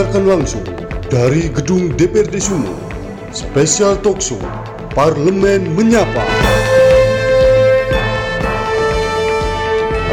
Disiarkan langsung dari Gedung DPRD Sumo. Spesial Talkshow Parlemen Menyapa.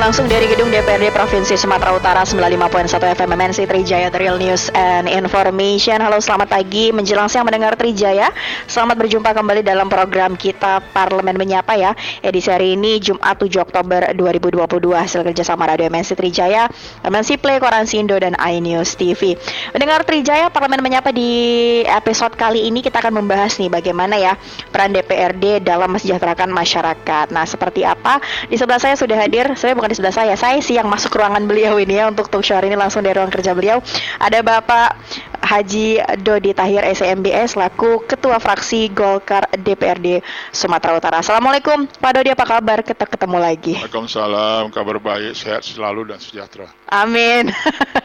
Langsung dari gedung DPRD Provinsi Sumatera Utara 95.1 FM MNC Trijaya The Real News and Information. Halo selamat pagi menjelang siang mendengar Trijaya. Selamat berjumpa kembali dalam program kita Parlemen Menyapa ya. Edisi hari ini Jumat 7 Oktober 2022 hasil kerjasama Radio MNC Trijaya, MNC Play, Koran Sindo dan iNews TV. Mendengar Trijaya Parlemen Menyapa di episode kali ini kita akan membahas nih bagaimana ya peran DPRD dalam mesejahterakan masyarakat. Nah seperti apa? Di sebelah saya sudah hadir, saya bukan sebelah saya. Saya sih yang masuk ruangan beliau ini ya untuk talk show hari ini langsung dari ruang kerja beliau. Ada Bapak Haji Dodi Tahir SMBS laku Ketua Fraksi Golkar DPRD Sumatera Utara. Assalamualaikum Pak Dodi apa kabar? Kita ketemu lagi. Waalaikumsalam, kabar baik, sehat selalu dan sejahtera. Amin.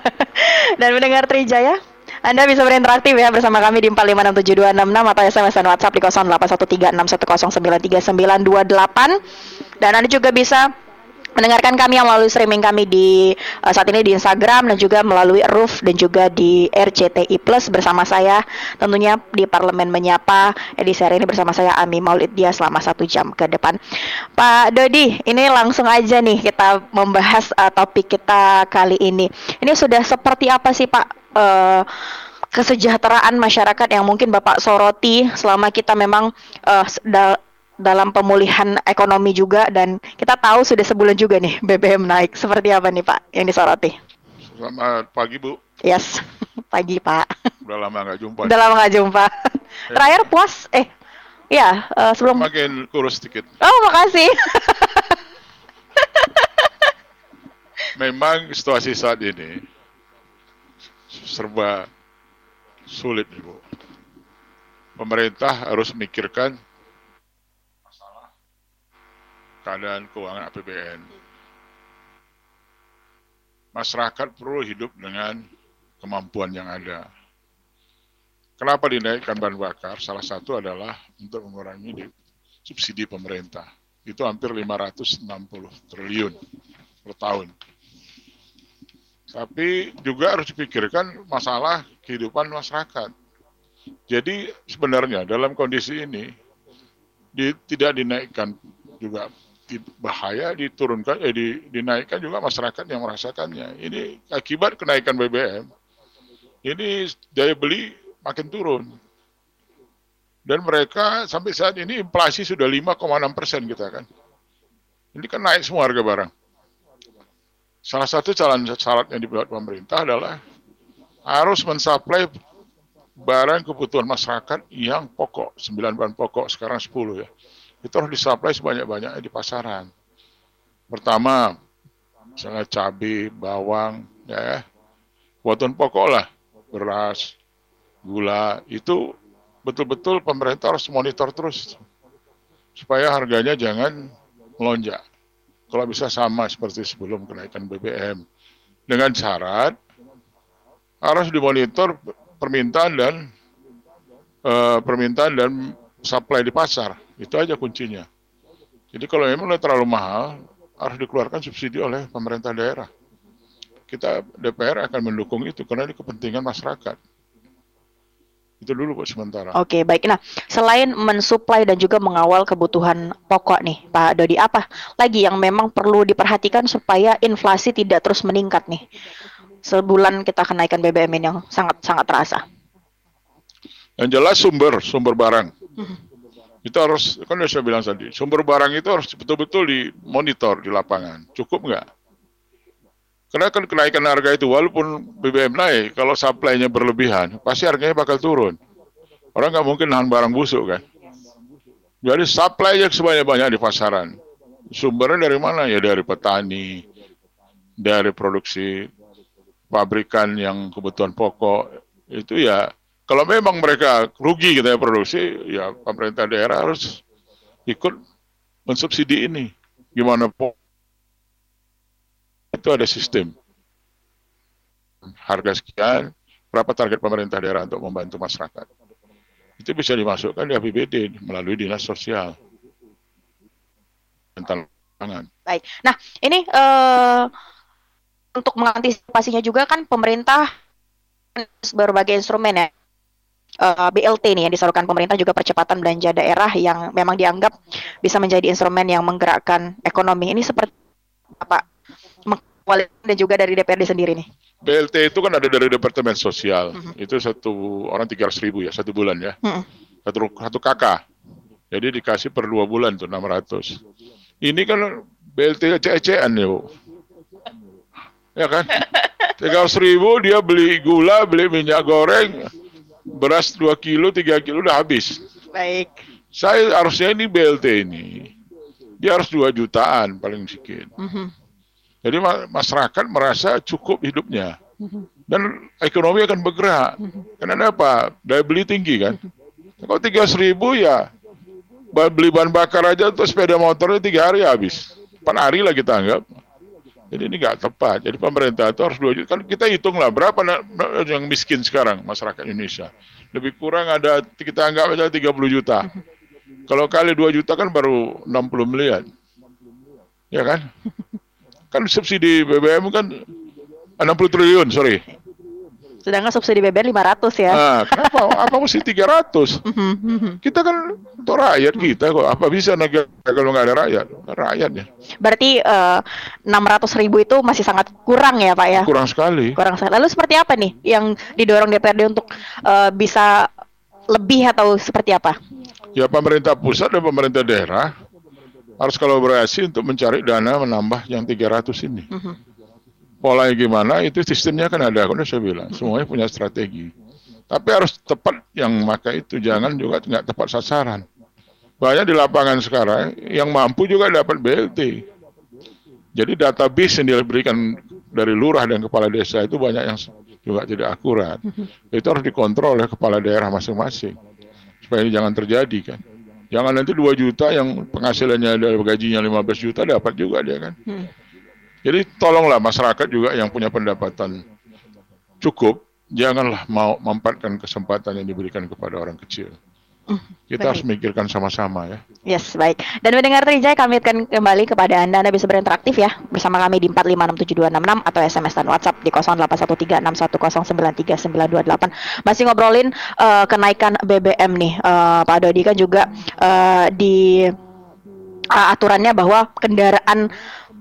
dan mendengar Trijaya, anda bisa berinteraktif ya bersama kami di 4567266 atau SMS dan WhatsApp di 081361099928 dan Anda juga bisa mendengarkan kami yang melalui streaming kami di uh, saat ini di Instagram dan juga melalui Roof dan juga di RCTI Plus bersama saya tentunya di Parlemen Menyapa. Edisi hari ini bersama saya Ami Maulid dia selama satu jam ke depan. Pak Dodi ini langsung aja nih kita membahas uh, topik kita kali ini. Ini sudah seperti apa sih Pak uh, kesejahteraan masyarakat yang mungkin Bapak soroti selama kita memang uh, dalam pemulihan ekonomi juga dan kita tahu sudah sebulan juga nih BBM naik. Seperti apa nih Pak yang disoroti? Selamat pagi Bu. Yes, pagi Pak. Udah lama nggak jumpa. Udah lama nggak jumpa. Ya. Terakhir puas, eh, ya uh, sebelum. Makin kurus sedikit. Oh makasih. Memang situasi saat ini serba sulit Ibu. Pemerintah harus memikirkan keadaan keuangan APBN. Masyarakat perlu hidup dengan kemampuan yang ada. Kenapa dinaikkan bahan bakar? Salah satu adalah untuk mengurangi subsidi pemerintah. Itu hampir 560 triliun per tahun. Tapi juga harus dipikirkan masalah kehidupan masyarakat. Jadi sebenarnya dalam kondisi ini di, tidak dinaikkan juga bahaya diturunkan eh di, dinaikkan juga masyarakat yang merasakannya. Ini akibat kenaikan BBM. Ini daya beli makin turun. Dan mereka sampai saat ini inflasi sudah 5,6 persen kita kan. Ini kan naik semua harga barang. Salah satu calon syarat yang dibuat pemerintah adalah harus mensuplai barang kebutuhan masyarakat yang pokok, 9 bahan pokok, sekarang 10 ya itu harus disuplai sebanyak-banyaknya di pasaran. Pertama, misalnya cabai, bawang, ya, kebutuhan pokok lah, beras, gula, itu betul-betul pemerintah harus monitor terus supaya harganya jangan melonjak. Kalau bisa sama seperti sebelum kenaikan BBM. Dengan syarat harus dimonitor permintaan dan uh, permintaan dan supply di pasar. Itu aja kuncinya. Jadi kalau memang terlalu mahal, harus dikeluarkan subsidi oleh pemerintah daerah. Kita DPR akan mendukung itu karena ini kepentingan masyarakat. Itu dulu buat sementara. Oke, baik. Nah, selain mensuplai dan juga mengawal kebutuhan pokok nih, Pak Dodi, apa lagi yang memang perlu diperhatikan supaya inflasi tidak terus meningkat nih? Sebulan kita kenaikan BBM ini yang sangat-sangat terasa. Yang jelas sumber, sumber barang. Mhm itu harus kan sudah saya bilang tadi sumber barang itu harus betul-betul dimonitor di lapangan. Cukup nggak? Karena kan kenaikan harga itu walaupun BBM naik kalau supply-nya berlebihan pasti harganya bakal turun. Orang nggak mungkin nahan barang busuk kan? Jadi supply aja sebanyak-banyak di pasaran. Sumbernya dari mana? Ya dari petani dari produksi pabrikan yang kebutuhan pokok. Itu ya kalau memang mereka rugi gitu ya produksi, ya pemerintah daerah harus ikut mensubsidi ini. Gimana po? Itu ada sistem. Harga sekian, berapa target pemerintah daerah untuk membantu masyarakat. Itu bisa dimasukkan di APBD melalui dinas sosial. Tentang pangan. Baik. Nah, ini uh, untuk mengantisipasinya juga kan pemerintah berbagai instrumen ya uh, BLT nih yang disalurkan pemerintah juga percepatan belanja daerah yang memang dianggap bisa menjadi instrumen yang menggerakkan ekonomi. Ini seperti apa dan juga dari DPRD sendiri nih? BLT itu kan ada dari Departemen Sosial, uh -huh. itu satu orang tiga ratus ribu ya satu bulan ya, uh -huh. satu satu kakak, jadi dikasih per dua bulan tuh 600. Ini kan BLT ece-ecean ya bu, ya kan? Tiga ratus ribu dia beli gula, beli minyak goreng, beras 2 kilo, 3 kilo udah habis. Baik. Saya harusnya ini BLT ini, dia harus 2 jutaan paling sedikit. Uh -huh jadi masyarakat merasa cukup hidupnya dan ekonomi akan bergerak. Karena apa? Daya beli tinggi kan. Kalau tiga ribu ya beli bahan bakar aja untuk sepeda motornya tiga hari habis. Empat hari lah kita anggap. Jadi ini nggak tepat. Jadi pemerintah itu harus dua juta. Kan kita hitung lah berapa yang miskin sekarang masyarakat Indonesia. Lebih kurang ada kita anggap aja 30 juta. Kalau kali 2 juta kan baru 60 miliar. Ya kan? Kan subsidi BBM kan 60 triliun, sorry. Sedangkan subsidi BBM 500 ya. Nah, kenapa? apa mesti 300? kita kan untuk rakyat kita kok. Apa bisa negara kalau nggak ada rakyat? Rakyatnya. Berarti uh, eh, 600 ribu itu masih sangat kurang ya Pak ya? Kurang sekali. Kurang sekali. Lalu seperti apa nih yang didorong DPRD untuk uh, bisa lebih atau seperti apa? Ya pemerintah pusat dan pemerintah daerah harus kolaborasi untuk mencari dana menambah yang 300 ini. Uh -huh. Polanya gimana itu sistemnya kan ada, kan saya bilang semuanya punya strategi. Tapi harus tepat yang maka itu jangan juga tidak tepat sasaran. Banyak di lapangan sekarang yang mampu juga dapat BLT. Jadi database yang diberikan dari lurah dan kepala desa itu banyak yang juga tidak akurat. Itu harus dikontrol oleh kepala daerah masing-masing supaya ini jangan terjadi kan. Jangan nanti 2 juta yang penghasilannya ada gajinya 15 juta dapat juga dia kan. Hmm. Jadi tolonglah masyarakat juga yang punya pendapatan cukup, janganlah mau memanfaatkan kesempatan yang diberikan kepada orang kecil. Kita baik. harus memikirkan sama-sama ya. Yes, baik. Dan mendengar Trijaya kami akan kembali kepada Anda. Anda bisa berinteraktif ya bersama kami di 4567266 atau SMS dan WhatsApp di 081361093928. Masih ngobrolin uh, kenaikan BBM nih, uh, Pak Dodi kan juga uh, di uh, aturannya bahwa kendaraan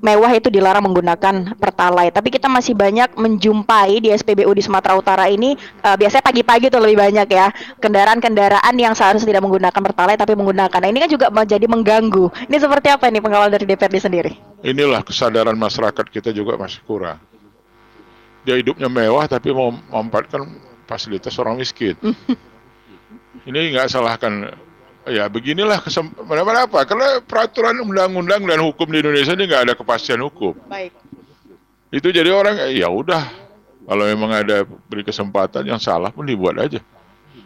mewah itu dilarang menggunakan pertalite. Tapi kita masih banyak menjumpai di SPBU di Sumatera Utara ini uh, biasanya pagi-pagi tuh lebih banyak ya kendaraan-kendaraan yang seharusnya tidak menggunakan pertalite tapi menggunakan. Nah, ini kan juga menjadi mengganggu. Ini seperti apa ini pengawal dari DPRD sendiri? Inilah kesadaran masyarakat kita juga masih kurang. Dia hidupnya mewah tapi mau memanfaatkan fasilitas orang miskin. ini nggak salahkan ya beginilah kesempatan apa? Karena peraturan undang-undang dan hukum di Indonesia ini nggak ada kepastian hukum. Baik. Itu jadi orang ya udah kalau memang ada beri kesempatan yang salah pun dibuat aja.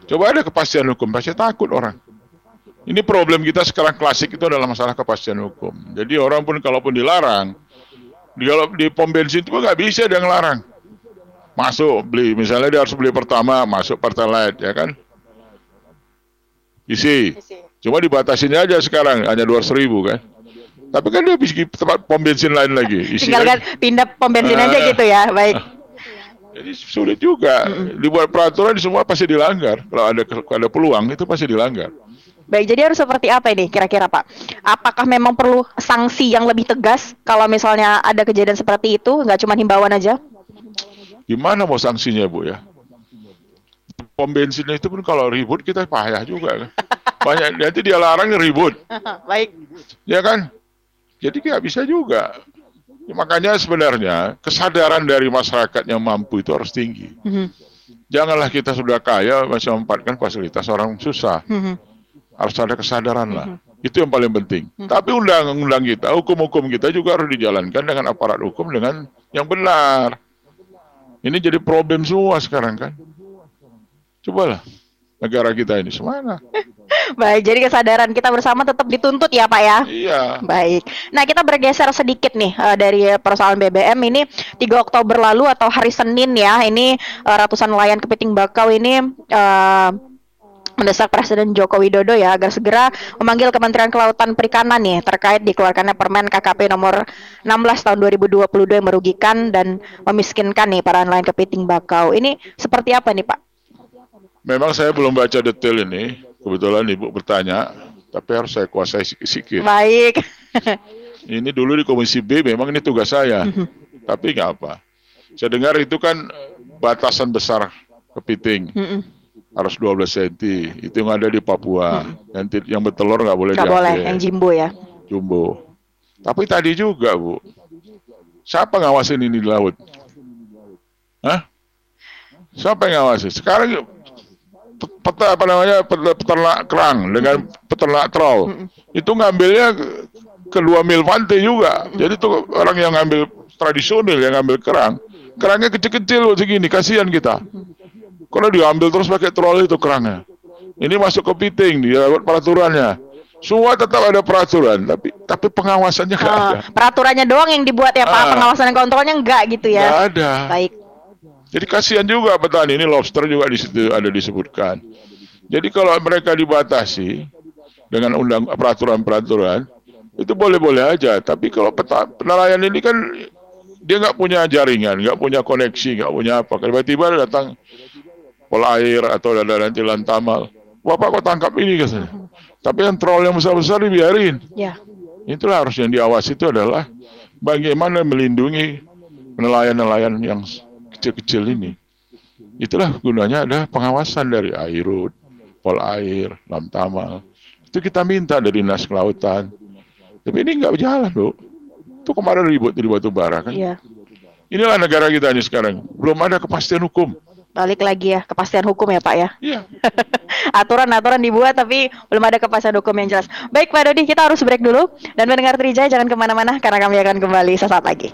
Coba ada kepastian hukum, pasti takut orang. Ini problem kita sekarang klasik itu adalah masalah kepastian hukum. Jadi orang pun kalaupun dilarang, di, di pom bensin itu nggak bisa dia ngelarang. Masuk beli, misalnya dia harus beli pertama, masuk pertalite, ya kan? Isi. Cuma dibatasinya aja sekarang hanya dua ribu kan. Tapi kan dia bisa tempat pom bensin lain lagi. Isi Tinggal kan pindah pom bensin aja gitu ya, baik. Jadi sulit juga. Dibuat peraturan semua pasti dilanggar. Kalau ada kalau ada peluang itu pasti dilanggar. Baik, jadi harus seperti apa ini kira-kira Pak? Apakah memang perlu sanksi yang lebih tegas kalau misalnya ada kejadian seperti itu, nggak cuma himbauan aja? Gimana mau sanksinya Bu ya? Pom bensin itu pun kalau ribut kita payah juga. Banyak nanti dia larang ribut. Baik. Ya kan? Jadi nggak bisa juga. Ya, makanya sebenarnya kesadaran dari masyarakat yang mampu itu harus tinggi. Mm -hmm. Janganlah kita sudah kaya masih memanfaatkan fasilitas orang susah. Mm -hmm. Harus ada kesadaran lah. Mm -hmm. Itu yang paling penting. Mm -hmm. Tapi undang-undang kita, hukum-hukum kita juga harus dijalankan dengan aparat hukum dengan yang benar. Ini jadi problem semua sekarang kan. Cobalah negara kita ini semana. Baik, jadi kesadaran kita bersama tetap dituntut ya Pak ya. Iya. Baik. Nah kita bergeser sedikit nih uh, dari persoalan BBM ini 3 Oktober lalu atau hari Senin ya ini uh, ratusan nelayan kepiting bakau ini uh, mendesak Presiden Joko Widodo ya agar segera memanggil Kementerian Kelautan Perikanan nih terkait dikeluarkannya Permen KKP nomor 16 tahun 2022 yang merugikan dan memiskinkan nih para nelayan kepiting bakau. Ini seperti apa nih Pak? Memang saya belum baca detail ini. Kebetulan Ibu bertanya, tapi harus saya kuasai sedikit. Baik. ini dulu di Komisi B memang ini tugas saya. tapi nggak apa. Saya dengar itu kan batasan besar kepiting. harus 12 cm. Itu yang ada di Papua. Yang, yang bertelur nggak boleh Nggak boleh, yang jumbo ya. Jumbo. Tapi tadi juga, Bu. Siapa ngawasin ini di laut? Hah? Siapa yang ngawasin? Sekarang peta apa namanya peternak kerang dengan peternak troll itu ngambilnya kedua mil pantai juga. Jadi tuh orang yang ngambil tradisional yang ngambil kerang. Kerangnya kecil-kecil segini kasihan kita. Kalau diambil terus pakai troll itu kerangnya. Ini masuk ke piting dia peraturannya. Semua tetap ada peraturan tapi tapi pengawasannya nggak oh, ada. peraturannya doang yang dibuat ya pak? Ah. pengawasan dan kontrolnya enggak gitu ya? Nggak ada. Baik Jadi kasihan juga petani ini lobster juga di situ ada disebutkan. Jadi kalau mereka dibatasi dengan undang peraturan-peraturan itu boleh-boleh aja. Tapi kalau peta, nelayan ini kan dia nggak punya jaringan, nggak punya koneksi, nggak punya apa. Tiba-tiba datang pola air atau ada nanti lantamal. Bapak kok tangkap ini katanya. Tapi yang troll yang besar-besar dibiarin. ya Itulah harus yang diawasi itu adalah bagaimana melindungi nelayan-nelayan yang kecil-kecil ini. Itulah gunanya ada pengawasan dari Airut, Pol Air, Lamtamal. Itu kita minta dari Dinas Kelautan. Tapi ini nggak berjalan, Bu. Itu kemarin ribut di batu bara kan. ya Inilah negara kita ini sekarang. Belum ada kepastian hukum. balik lagi ya kepastian hukum ya pak ya Iya. aturan-aturan dibuat tapi belum ada kepastian hukum yang jelas. Baik Pak Dodi, kita harus break dulu. Dan mendengar Trijaya jangan ke mana-mana karena kami akan kembali sesaat lagi.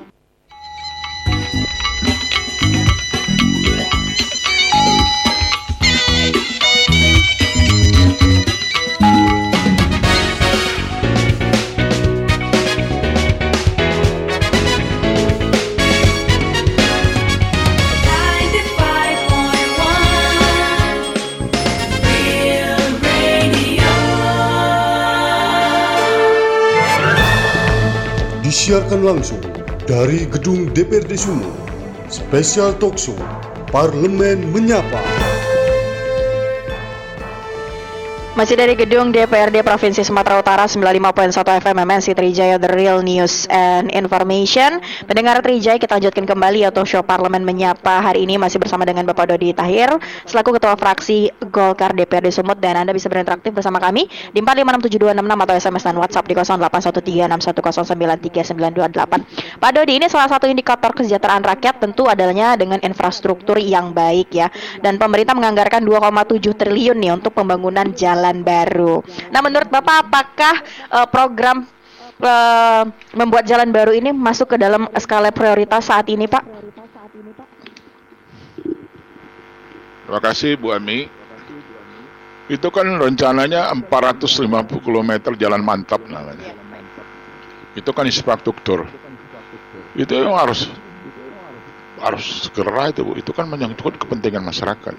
Disiarkan langsung dari gedung DPRD Sumut. Spesial Talkshow Parlemen Menyapa. Masih dari gedung DPRD Provinsi Sumatera Utara 95.1 FM MNC Trijaya The Real News and Information. Pendengar Trijaya kita lanjutkan kembali atau show Parlemen Menyapa hari ini masih bersama dengan Bapak Dodi Tahir selaku Ketua Fraksi Golkar DPRD Sumut dan Anda bisa berinteraktif bersama kami di 4567266 atau SMS dan WhatsApp di 081361093928. Pak Dodi ini salah satu indikator kesejahteraan rakyat tentu adanya dengan infrastruktur yang baik ya dan pemerintah menganggarkan 2,7 triliun nih untuk pembangunan jalan baru. Nah, menurut Bapak apakah eh, program eh, membuat jalan baru ini masuk ke dalam skala prioritas saat ini, Pak? Terima kasih Bu Ami. Itu kan rencananya 450 km jalan mantap namanya. Itu kan infrastruktur. Itu yang harus harus segera itu Bu. Itu kan menyangkut kepentingan masyarakat.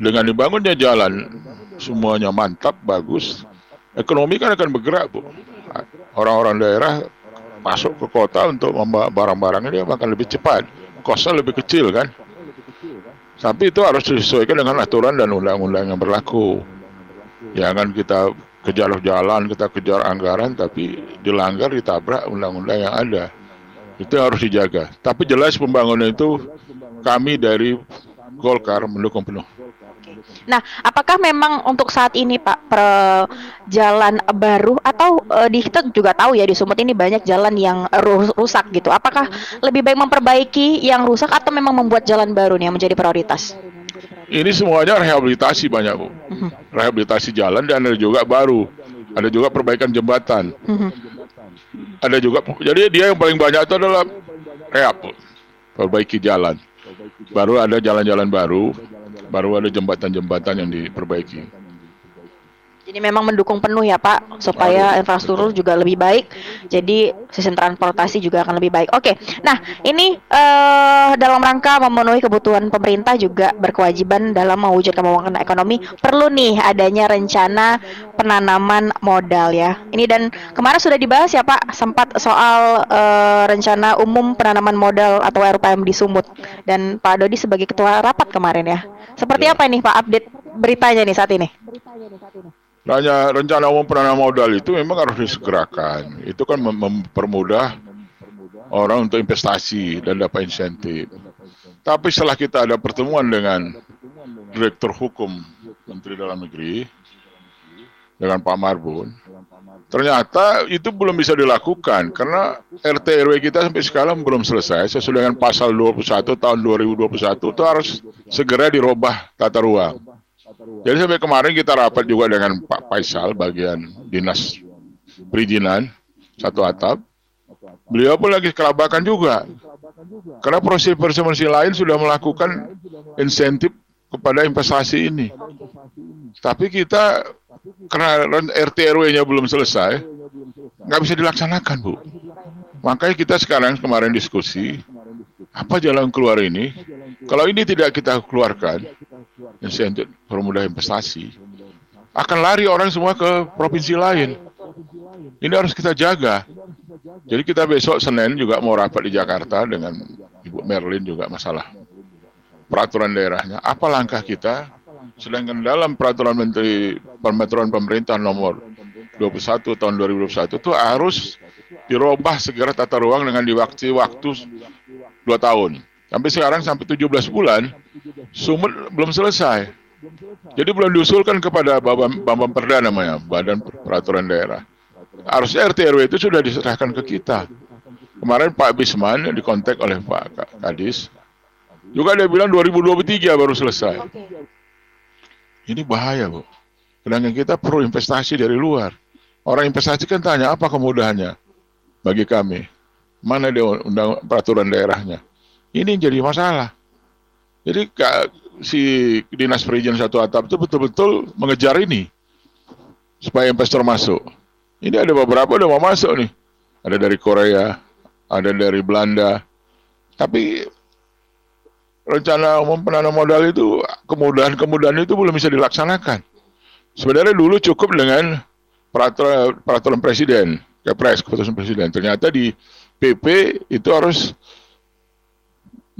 Dengan dibangunnya jalan semuanya mantap, bagus. Ekonomi kan akan bergerak Bu. Orang-orang daerah masuk ke kota untuk membawa barang-barangnya dia akan lebih cepat. Kosnya lebih kecil kan. Tapi itu harus disesuaikan dengan aturan dan undang-undang yang berlaku. Jangan kita kejar jalan, kita kejar anggaran, tapi dilanggar, ditabrak undang-undang yang ada. Itu harus dijaga. Tapi jelas pembangunan itu kami dari Golkar mendukung penuh. Nah, apakah memang untuk saat ini Pak per jalan baru atau eh, di kita juga tahu ya di Sumut ini banyak jalan yang ru- rusak gitu. Apakah lebih baik memperbaiki yang rusak atau memang membuat jalan baru nih yang menjadi prioritas? Ini semuanya rehabilitasi banyak bu. Rehabilitasi jalan dan ada juga baru. Ada juga perbaikan jembatan. Ada juga, jadi dia yang paling banyak itu adalah rehab, Bu. perbaiki jalan. Baru ada jalan-jalan baru, baru ada jembatan-jembatan yang diperbaiki. Jadi memang mendukung penuh ya Pak supaya infrastruktur juga lebih baik. Jadi sistem transportasi juga akan lebih baik. Oke. Nah, ini eh dalam rangka memenuhi kebutuhan pemerintah juga berkewajiban dalam mewujudkan pembangunan ekonomi perlu nih adanya rencana penanaman modal ya. Ini dan kemarin sudah dibahas ya Pak sempat soal eh, rencana umum penanaman modal atau RPM di Sumut dan Pak Dodi sebagai ketua rapat kemarin ya. Seperti Ya. apa ini Pak update beritanya nih saat ini? Hanya rencana umum penanaman modal itu memang harus disegerakan. Itu kan mem- mempermudah orang untuk investasi dan dapat insentif. Tapi setelah kita ada pertemuan dengan Direktur Hukum Menteri Dalam Negeri dengan Pak Marbun, ternyata itu belum bisa dilakukan karena RT RW kita sampai sekarang belum selesai sesuai dengan pasal 21 tahun 2021 itu harus segera dirubah tata ruang. Jadi sampai kemarin kita rapat juga dengan Pak Faisal bagian dinas perizinan satu atap. Beliau pun lagi kelabakan juga. Karena provinsi-provinsi lain sudah melakukan insentif kepada investasi ini. Tapi kita karena RT RW-nya belum selesai, nggak bisa dilaksanakan, Bu. Makanya kita sekarang kemarin diskusi, apa jalan keluar ini? Kalau ini tidak kita keluarkan, insentif permudah investasi, akan lari orang semua ke provinsi lain. Ini harus kita jaga. Jadi kita besok Senin juga mau rapat di Jakarta dengan Ibu Merlin juga masalah peraturan daerahnya. Apa langkah kita? Sedangkan dalam peraturan Menteri Peraturan Pemerintah nomor 21 tahun 2021 itu harus dirubah segera tata ruang dengan di waktu waktu dua tahun. Sampai sekarang sampai 17 bulan, Sumut belum selesai. Jadi belum diusulkan kepada Bambang, Bambang Perda namanya, Badan Peraturan Daerah. Harusnya RT RW itu sudah diserahkan ke kita. Kemarin Pak Bisman dikontak oleh Pak Ka- Kadis, juga dia bilang 2023 baru selesai. Ini bahaya, Bu. Sedangkan kita perlu investasi dari luar. Orang investasi kan tanya, apa kemudahannya bagi kami? Mana dia undang peraturan daerahnya? Ini yang jadi masalah. Jadi si dinas perizinan satu atap itu betul-betul mengejar ini supaya investor masuk. Ini ada beberapa udah mau masuk nih. Ada dari Korea, ada dari Belanda. Tapi rencana umum penanam modal itu kemudahan-kemudahan itu belum bisa dilaksanakan. Sebenarnya dulu cukup dengan peraturan peraturan presiden, kepres keputusan presiden. Ternyata di PP itu harus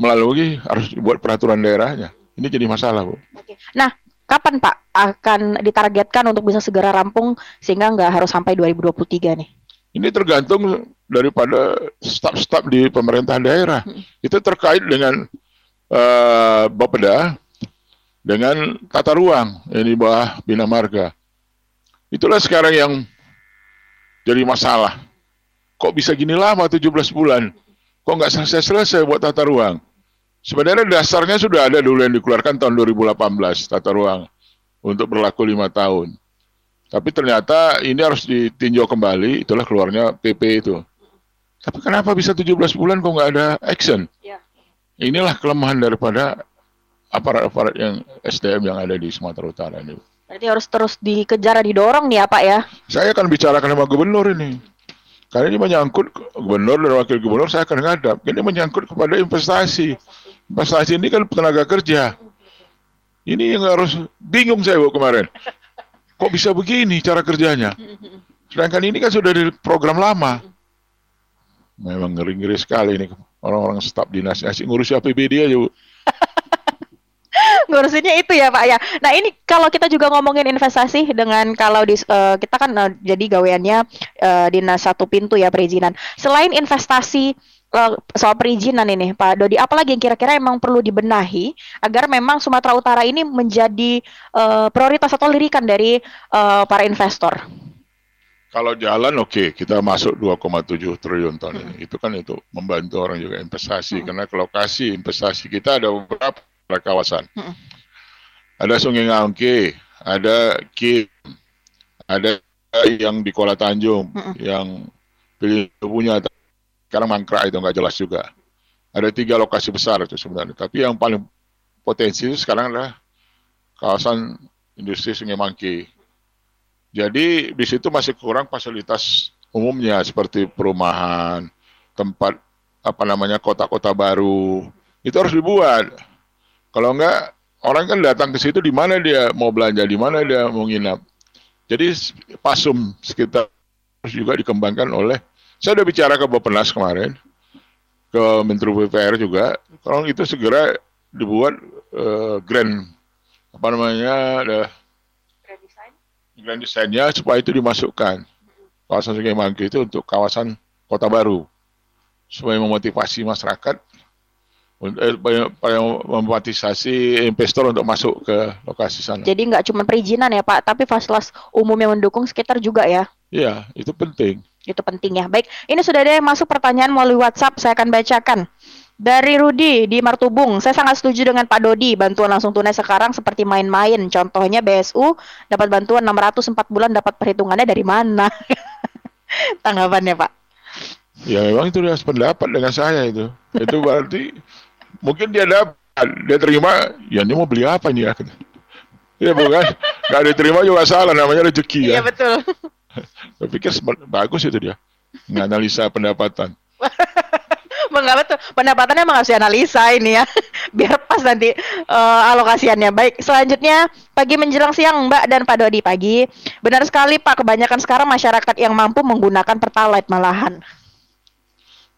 melalui harus dibuat peraturan daerahnya. Ini jadi masalah, Bu. Oke. Nah, kapan Pak akan ditargetkan untuk bisa segera rampung sehingga nggak harus sampai 2023 nih? Ini tergantung daripada staf-staf di pemerintahan daerah. Itu terkait dengan eh, Bapeda dengan tata ruang yang di bawah Bina Marga. Itulah sekarang yang jadi masalah. Kok bisa gini lama 17 bulan? Kok nggak selesai-selesai buat tata ruang? Sebenarnya dasarnya sudah ada dulu yang dikeluarkan tahun 2018 tata ruang untuk berlaku lima tahun. Tapi ternyata ini harus ditinjau kembali, itulah keluarnya PP itu. Tapi kenapa bisa 17 bulan kok nggak ada action? Ya. Inilah kelemahan daripada aparat-aparat yang SDM yang ada di Sumatera Utara ini. Berarti harus terus dikejar didorong nih ya Pak ya? Saya akan bicarakan sama gubernur ini. Karena ini menyangkut gubernur dan wakil gubernur saya akan ngadap. Ini menyangkut kepada investasi. Investasi ini kan tenaga kerja. Ini yang harus bingung saya Bu, kemarin. Kok bisa begini cara kerjanya? Sedangkan ini kan sudah di program lama. Memang ngeri-ngeri sekali ini orang-orang staf dinas asik ngurusi APBD aja Bu. Ngurusinnya itu ya Pak ya. Nah ini kalau kita juga ngomongin investasi dengan kalau di eh, kita kan eh, jadi gaweannya eh, dinas satu pintu ya perizinan. Selain investasi soal perizinan ini Pak Dodi, apalagi yang kira-kira emang perlu dibenahi agar memang Sumatera Utara ini menjadi eh, prioritas atau lirikan dari eh, para investor. Kalau jalan oke, kita masuk 2,7 triliun tahun ini. Itu kan itu membantu orang juga investasi karena ke lokasi investasi kita ada beberapa kawasan. Mm. Ada Sungai Ngangke, ada Kim, ada yang di Kuala Tanjung, Mm-mm. yang punya sekarang mangkrak itu nggak jelas juga. Ada tiga lokasi besar itu sebenarnya. Tapi yang paling potensi itu sekarang adalah kawasan industri Sungai Mangke. Jadi di situ masih kurang fasilitas umumnya seperti perumahan, tempat apa namanya kota-kota baru. Itu harus dibuat. Kalau enggak orang kan datang ke situ di mana dia mau belanja, di mana dia mau nginap. Jadi pasum sekitar juga dikembangkan oleh saya udah bicara ke Bapenas kemarin, ke Menteri PPR juga, kalau itu segera dibuat eh, grand apa namanya ada grand desainnya supaya itu dimasukkan kawasan Sungai Mangki itu untuk kawasan kota baru supaya memotivasi masyarakat untuk eh, supaya- supaya memotivasi investor untuk masuk ke lokasi sana. Jadi nggak cuma perizinan ya Pak, tapi fasilitas umum yang mendukung sekitar juga ya. Iya, itu penting. Itu penting ya. Baik, ini sudah ada yang masuk pertanyaan melalui WhatsApp, saya akan bacakan. Dari Rudi di Martubung, saya sangat setuju dengan Pak Dodi. Bantuan langsung tunai sekarang seperti main-main. Contohnya BSU dapat bantuan 604 bulan dapat perhitungannya dari mana? Tanggapannya Pak. Ya memang itu dia pendapat dengan saya itu. Itu berarti mungkin dia dapat, dia terima, ya ini mau beli apa nih ya? Ya bukan, nggak diterima juga salah, namanya rezeki ya. Iya betul. Saya pikir bagus itu dia, menganalisa pendapatan. Mengapa tuh pendapatannya emang harus dianalisa ini ya biar pas nanti eh, alokasiannya baik selanjutnya pagi menjelang siang Mbak dan Pak Dodi pagi benar sekali Pak kebanyakan sekarang masyarakat yang mampu menggunakan pertalite malahan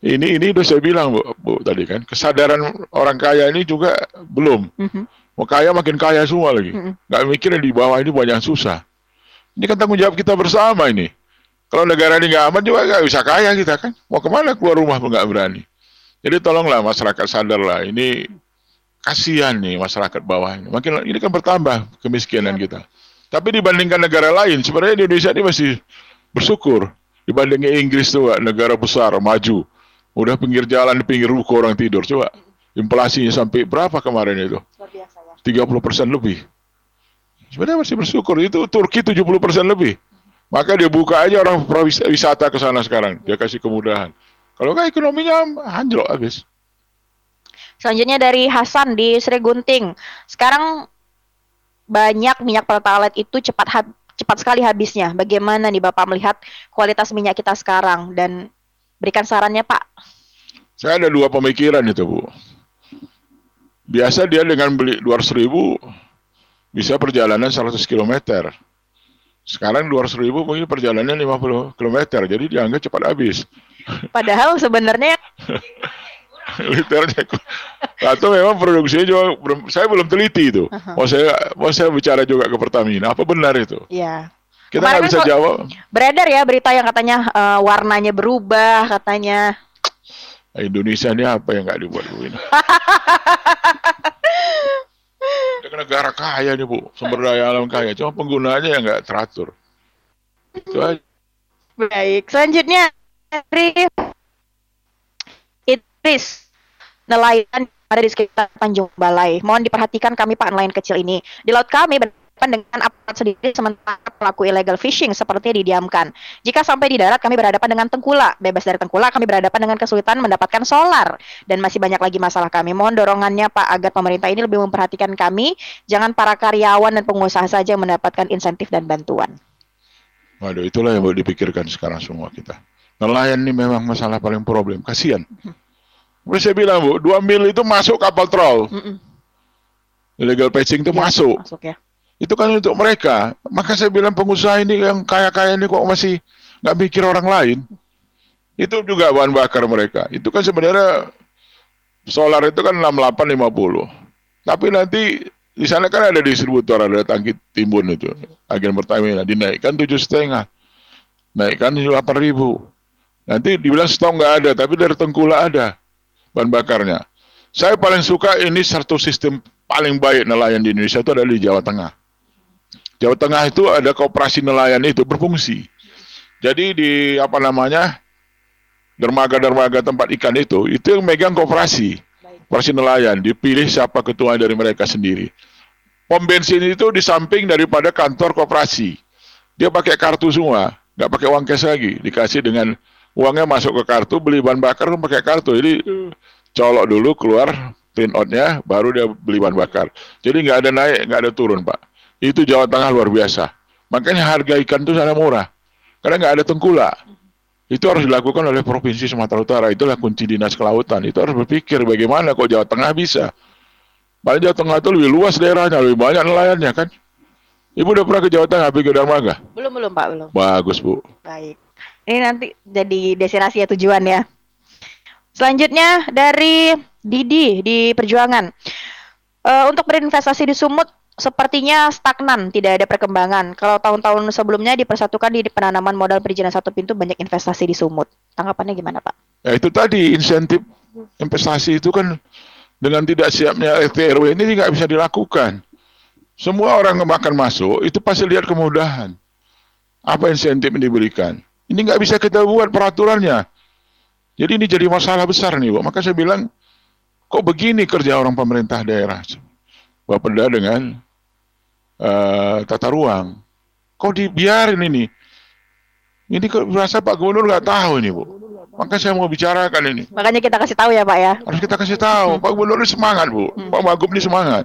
Ini ini udah saya bilang bu, bu tadi kan, kesadaran orang kaya ini juga belum. Mhm. Mau kaya makin kaya semua lagi. Mm-mm. Nggak mikirin di bawah ini banyak susah. Ini kan tanggung jawab kita bersama ini. Kalau negara ini nggak aman juga nggak bisa kaya kita kan. Mau ke mana keluar rumah pun nggak berani. Jadi tolonglah masyarakat sadarlah. Ini kasihan nih masyarakat bawah ini. Makin ini kan bertambah kemiskinan kita. Tapi dibandingkan negara lain, sebenarnya Indonesia ini masih bersyukur. Dibandingin Inggris tuh negara besar maju. Udah pinggir jalan, di pinggir ruko orang tidur. Coba inflasinya sampai berapa kemarin itu? 30 persen lebih. Sebenarnya masih bersyukur. Itu Turki 70 persen lebih. Maka dia buka aja orang wisata ke sana sekarang. Dia kasih kemudahan. Kalau nggak ekonominya anjlok habis. selanjutnya dari Hasan di Sri Gunting sekarang banyak minyak pertalite itu cepat hab- cepat sekali habisnya bagaimana nih Bapak melihat kualitas minyak kita sekarang dan berikan sarannya Pak Saya ada dua pemikiran itu, Bu. Biasa dia dengan beli 200 ribu bisa perjalanan 100 km. Sekarang 200 ribu mungkin perjalanan 50 km. Jadi dianggap cepat habis. padahal sebenarnya Liternya. Atau memang produksinya juga belum- saya belum teliti itu. Mau saya mau saya bicara juga ke Pertamina. Apa benar itu? ya Kita nggak bisa jawab. beredar ya berita yang katanya eh, warnanya berubah katanya Indonesia ini apa yang nggak dibuat Bu ini? Negara kaya nih Bu, sumber daya alam kaya. Cuma penggunaannya yang nggak teratur. Itu aja. Baik, selanjutnya Idris nelayan ada di sekitar Tanjung Balai. Mohon diperhatikan kami Pak nelayan kecil ini. Di laut kami dengan aparat sendiri sementara pelaku illegal fishing sepertinya didiamkan. Jika sampai di darat kami berhadapan dengan tengkulak. Bebas dari tengkulak kami berhadapan dengan kesulitan mendapatkan solar dan masih banyak lagi masalah kami. Mohon dorongannya Pak agar pemerintah ini lebih memperhatikan kami, jangan para karyawan dan pengusaha saja yang mendapatkan insentif dan bantuan. Waduh, itulah yang mau dipikirkan sekarang semua kita. Nelayan ini memang masalah paling problem. Kasihan. Udah saya bilang Bu, 2 mil itu masuk kapal troll. Mm-mm. Illegal fishing itu Ya, masuk. Masuk ya. Itu kan untuk mereka. Maka saya bilang pengusaha ini yang kaya-kaya ini kok masih nggak mikir orang lain. Itu juga bahan bakar mereka. Itu kan sebenarnya solar itu kan 6850. Tapi nanti di sana kan ada distributor, ada tangki timbun itu, agen Pertamina dinaikkan tujuh setengah, naikkan delapan ribu. Nanti dibilang stok nggak ada, tapi dari tengkulak ada bahan bakarnya. Saya paling suka ini satu sistem paling baik nelayan di Indonesia itu ada di Jawa Tengah. Jawa Tengah itu ada kooperasi nelayan itu berfungsi. Jadi di apa namanya dermaga-dermaga tempat ikan itu itu yang megang kooperasi, kooperasi nelayan. Dipilih siapa ketua dari mereka sendiri. Pom bensin itu di samping daripada kantor kooperasi. Dia pakai kartu semua, nggak pakai uang cash lagi. Dikasih dengan uangnya masuk ke kartu, beli bahan bakar pakai kartu. Jadi colok dulu keluar print outnya, baru dia beli bahan bakar. Jadi nggak ada naik, nggak ada turun pak. Itu Jawa Tengah luar biasa. Makanya harga ikan itu sangat murah. Karena nggak ada tengkulak. Itu harus dilakukan oleh Provinsi Sumatera Utara. Itulah kunci dinas kelautan. Itu harus berpikir bagaimana kok Jawa Tengah bisa. Padahal Jawa Tengah itu lebih luas daerahnya, lebih banyak nelayannya kan. Ibu udah pernah ke Jawa Tengah, pergi ke Darmaga? Belum belum Pak, belum. Bagus, Bu. Baik. Ini nanti jadi destinasi ya tujuan ya. Selanjutnya dari Didi di Perjuangan. Eh, untuk berinvestasi di Sumut sepertinya stagnan, tidak ada perkembangan. Kalau tahun-tahun sebelumnya dipersatukan di penanaman modal perizinan satu pintu banyak investasi di Sumut. Tanggapannya gimana Pak? Ya itu tadi insentif investasi itu kan dengan tidak siapnya RT RW ini nggak bisa dilakukan. Semua orang yang akan masuk itu pasti lihat kemudahan. Apa insentif yang diberikan? Ini nggak bisa kita buat peraturannya. Jadi ini jadi masalah besar nih, Bu. Maka saya bilang, kok begini kerja orang pemerintah daerah? Bapeda dengan eh, tata ruang. Kok dibiarin ini? Ini kok merasa Pak Gubernur nggak tahu ini, Bu. Maka saya mau bicarakan ini. Makanya kita kasih tahu ya Pak ya. Harus kita kasih tahu, Pak Gubernur ini semangat, Bu. Pak Wagub ini semangat.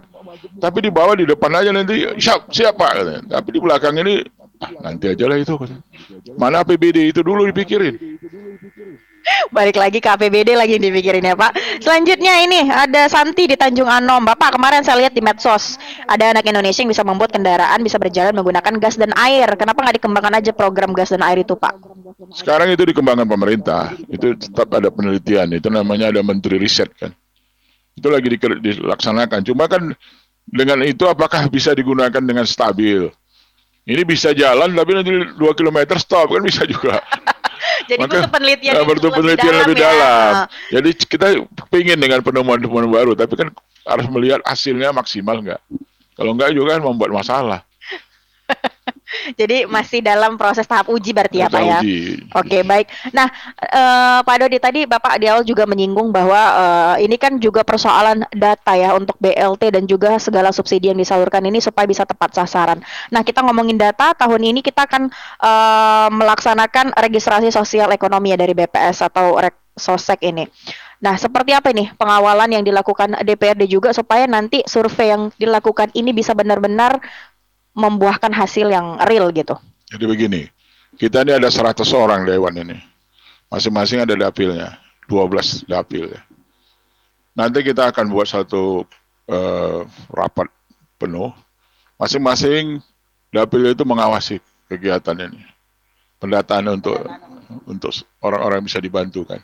Tapi di bawah di depan aja nanti siap siapa katanya. Tapi di belakang ini ah, nanti aja lah itu. katanya. Mana APBD itu dulu dipikirin. Balik lagi ke APBD lagi dipikirin ya Pak. Selanjutnya ini ada Santi di Tanjung Anom. Bapak kemarin saya lihat di medsos ada anak Indonesia yang bisa membuat kendaraan bisa berjalan menggunakan gas dan air. Kenapa nggak dikembangkan aja program gas dan air itu Pak? Sekarang itu dikembangkan pemerintah. Itu tetap ada penelitian. Itu namanya ada menteri riset kan. Itu lagi dilaksanakan. Cuma kan dengan itu apakah bisa digunakan dengan stabil? Ini bisa jalan tapi nanti 2 km stop kan bisa juga. Jadi Maka- butuh penelitian Ya, butuh penelitian lebih ya. dalam. Ah. Jadi kita pengen dengan penemuan-penemuan baru, tapi kan harus melihat hasilnya maksimal nggak. Kalau nggak juga kan membuat masalah. Jadi masih dalam proses tahap uji berarti ya Kita Pak ya. uji. Oke baik. Nah eh, Pak Dodi tadi Bapak di awal juga menyinggung bahwa eh, ini kan juga persoalan data ya untuk BLT dan juga segala subsidi yang disalurkan ini supaya bisa tepat sasaran. Nah kita ngomongin data tahun ini kita akan eh, melaksanakan registrasi sosial ekonomi ya dari BPS atau Sosek ini. Nah seperti apa ini pengawalan yang dilakukan DPRD juga supaya nanti survei yang dilakukan ini bisa benar-benar membuahkan hasil yang real gitu. Jadi begini, kita ini ada 100 orang dewan ini. Masing-masing ada dapilnya, 12 dapil ya. Nanti kita akan buat satu eh, rapat penuh. Masing-masing dapil itu mengawasi kegiatan ini. Pendataan untuk untuk orang-orang bisa dibantu kan.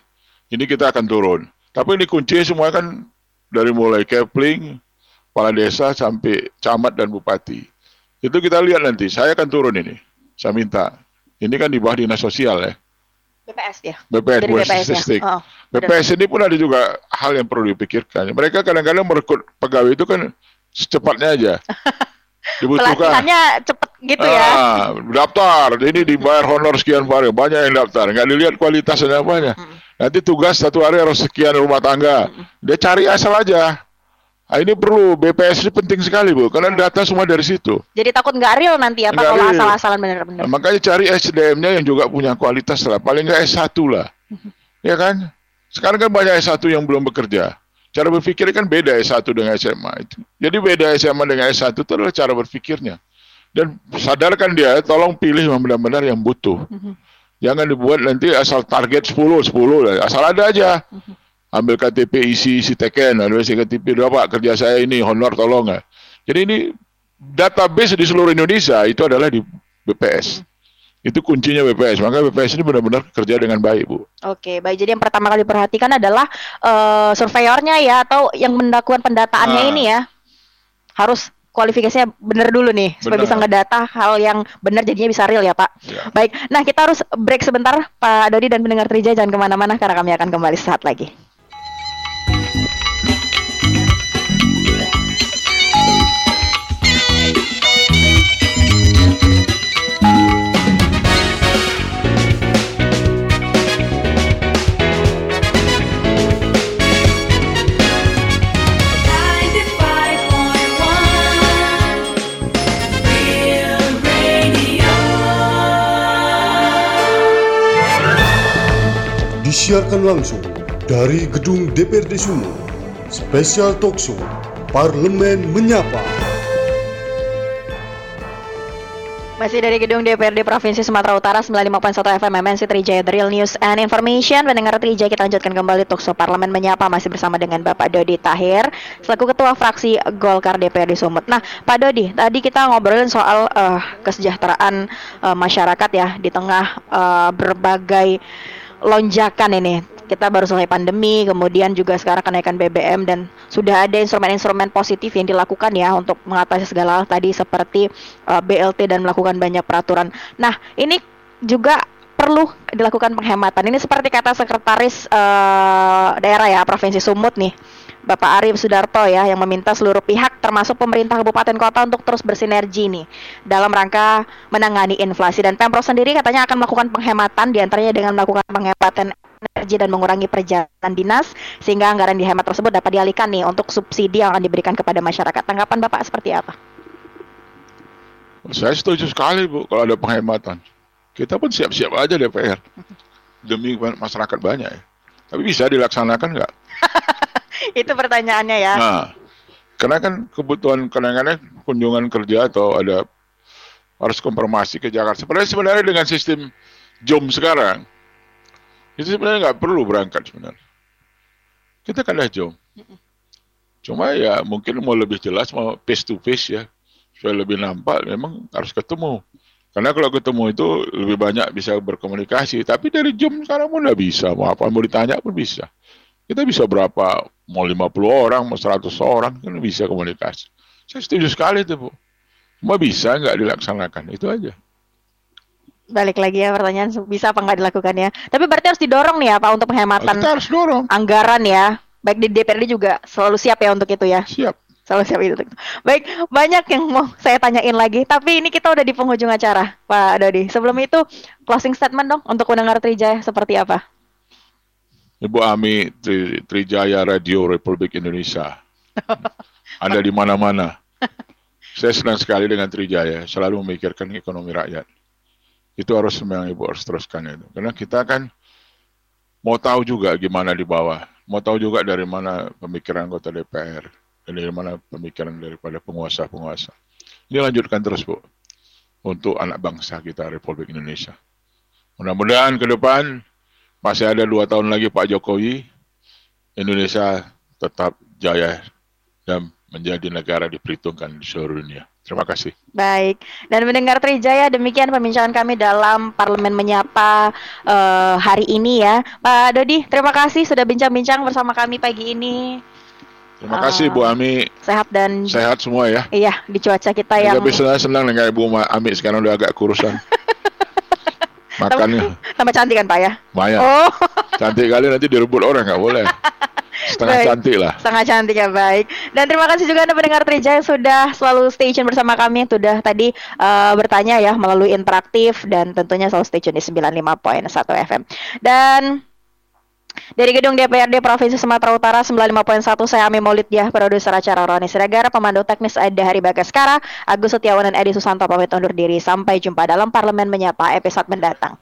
Ini kita akan turun. Tapi ini kunci semua kan dari mulai Kepling, kepala desa sampai camat dan bupati. Itu kita lihat nanti. Saya akan turun ini. Saya minta. Ini kan di bawah dinas sosial ya. BPS ya. BPS, Dari bukan BPS ya. Oh, BPS ini pun ada juga hal yang perlu dipikirkan. Mereka kadang-kadang merekrut pegawai itu kan secepatnya aja. Dibutuhkan. Pelatihannya cepet gitu ya. Ah, daftar. Ini dibayar honor sekian hari. Banyak yang daftar. Nggak dilihat kualitasnya apanya. Nanti tugas satu hari harus sekian rumah tangga. Dia cari asal aja. Nah, ini perlu BPS ini penting sekali bu, karena data semua dari situ. Jadi takut nggak real nanti ya Pak kalau asal-asalan bener-bener. Nah, makanya cari SDM-nya yang juga punya kualitas lah, paling nggak S1 lah, ya kan? Sekarang kan banyak S1 yang belum bekerja. Cara berpikir kan beda S1 dengan SMA itu. Jadi beda SMA dengan S1 itu adalah cara berpikirnya. Dan sadarkan dia, tolong pilih yang benar-benar yang butuh. Jangan dibuat nanti asal target 10, 10 lah. Asal ada aja. Ambil KTP isi isi teken, ada isi KTP berapa kerja saya ini honor tolong ya. Jadi ini database di seluruh Indonesia itu adalah di BPS. Itu kuncinya BPS. Maka BPS ini benar-benar kerja dengan baik, Bu. Oke, baik. Jadi yang pertama kali diperhatikan adalah eh, surveyornya ya atau yang melakukan pendataannya Ah. ini ya. Harus kualifikasinya benar dulu nih supaya bisa ngedata hal yang benar jadinya bisa real ya Pak. Ya. Baik, nah kita harus break sebentar Pak Dodi dan pendengar Trija jangan ke mana-mana karena kami akan kembali saat lagi. Disiarkan langsung dari gedung DPRD Sumut. Spesial Talkshow Parlemen Menyapa. Masih dari gedung DPRD Provinsi Sumatera Utara 95.1 FM MNC Trijaya The Real News and Information Pendengar Trijaya kita lanjutkan kembali Tukso Parlemen Menyapa Masih bersama dengan Bapak Dodi Tahir Selaku Ketua Fraksi Golkar DPRD Sumut Nah Pak Dodi tadi kita ngobrolin soal eh, kesejahteraan eh, masyarakat ya Di tengah eh, berbagai lonjakan ini kita baru selesai pandemi, kemudian juga sekarang kenaikan BBM dan sudah ada instrumen-instrumen positif yang dilakukan ya untuk mengatasi segala hal tadi seperti uh, BLT dan melakukan banyak peraturan. Nah, ini juga perlu dilakukan penghematan. Ini seperti kata sekretaris uh, daerah ya Provinsi Sumut nih. Bapak Arif Sudarto ya yang meminta seluruh pihak termasuk pemerintah kabupaten kota untuk terus bersinergi nih dalam rangka menangani inflasi dan Pemprov sendiri katanya akan melakukan penghematan di antaranya dengan melakukan penghematan energi dan mengurangi perjalanan dinas sehingga anggaran dihemat tersebut dapat dialihkan nih untuk subsidi yang akan diberikan kepada masyarakat. Tanggapan Bapak seperti apa? Saya setuju sekali Bu kalau ada penghematan. Kita pun siap-siap aja DPR demi masyarakat banyak ya. Tapi bisa dilaksanakan nggak? Itu pertanyaannya ya. Nah, karena kan kebutuhan kadang-kadang kunjungan kerja atau ada harus konfirmasi ke Jakarta. Sebenarnya sebenarnya dengan sistem JOM sekarang itu sebenarnya nggak perlu berangkat sebenarnya. Kita dah JOM. Cuma ya mungkin mau lebih jelas mau face to face ya supaya lebih nampak memang harus ketemu. Karena kalau ketemu itu lebih banyak bisa berkomunikasi. Tapi dari JOM sekarang pun udah bisa. Mau apa mau ditanya pun bisa. Kita bisa berapa, mau 50 orang, mau 100 orang, kan bisa komunikasi. Saya setuju sekali itu, Bu. Cuma bisa nggak dilaksanakan, itu aja. Balik lagi ya pertanyaan bisa apa nggak dilakukan ya. Tapi berarti harus didorong nih ya Pak untuk penghematan Kita harus dorong. anggaran ya. Baik di DPRD juga selalu siap ya untuk itu ya. Siap. Selalu siap itu. Baik, banyak yang mau saya tanyain lagi, tapi ini kita udah di penghujung acara, Pak Dodi. Sebelum itu, closing statement dong untuk pendengar Trijaya seperti apa? Ibu Ami Tri, Trijaya Radio Republik Indonesia. Anda di mana-mana. Saya senang sekali dengan Trijaya, selalu memikirkan ekonomi rakyat. Itu harus memang Ibu harus teruskan itu. Karena kita kan mau tahu juga gimana di bawah. Mau tahu juga dari mana pemikiran anggota DPR. Dari mana pemikiran daripada penguasa-penguasa. Ini lanjutkan terus, Bu. Untuk anak bangsa kita, Republik Indonesia. Mudah-mudahan ke depan masih ada dua tahun lagi Pak Jokowi, Indonesia tetap jaya dan menjadi negara diperhitungkan di seluruh dunia. Terima kasih. Baik, dan mendengar Trijaya, demikian perbincangan kami dalam Parlemen Menyapa eh, hari ini ya. Pak Dodi, terima kasih sudah bincang-bincang bersama kami pagi ini. Terima Ah. kasih Bu Ami. Sehat dan Sehat semua ya. iya di cuaca kita yang Tapi senang senang dengan Ibu Ami sekarang udah agak kurusan. Makannya tambah cantik kan Pak ya? banyak. Oh, Cantik kali nanti direbut orang nggak boleh. Setengah Baik. cantik lah. sangat cantik ya baik. Dan terima kasih juga Anda pendengar Trijaya yang sudah selalu stay tune bersama kami, sudah tadi eh, bertanya ya melalui interaktif dan tentunya selalu stay tune di 95.1 FM. Dan dari gedung DPRD Provinsi Sumatera Utara 95.1 saya Ami Maulid ya, produser acara Roni Siregar, pemandu teknis Ada Hari Bagaskara, Agus Setiawan dan Edi Susanto pamit undur diri. Sampai jumpa dalam Parlemen Menyapa episode mendatang.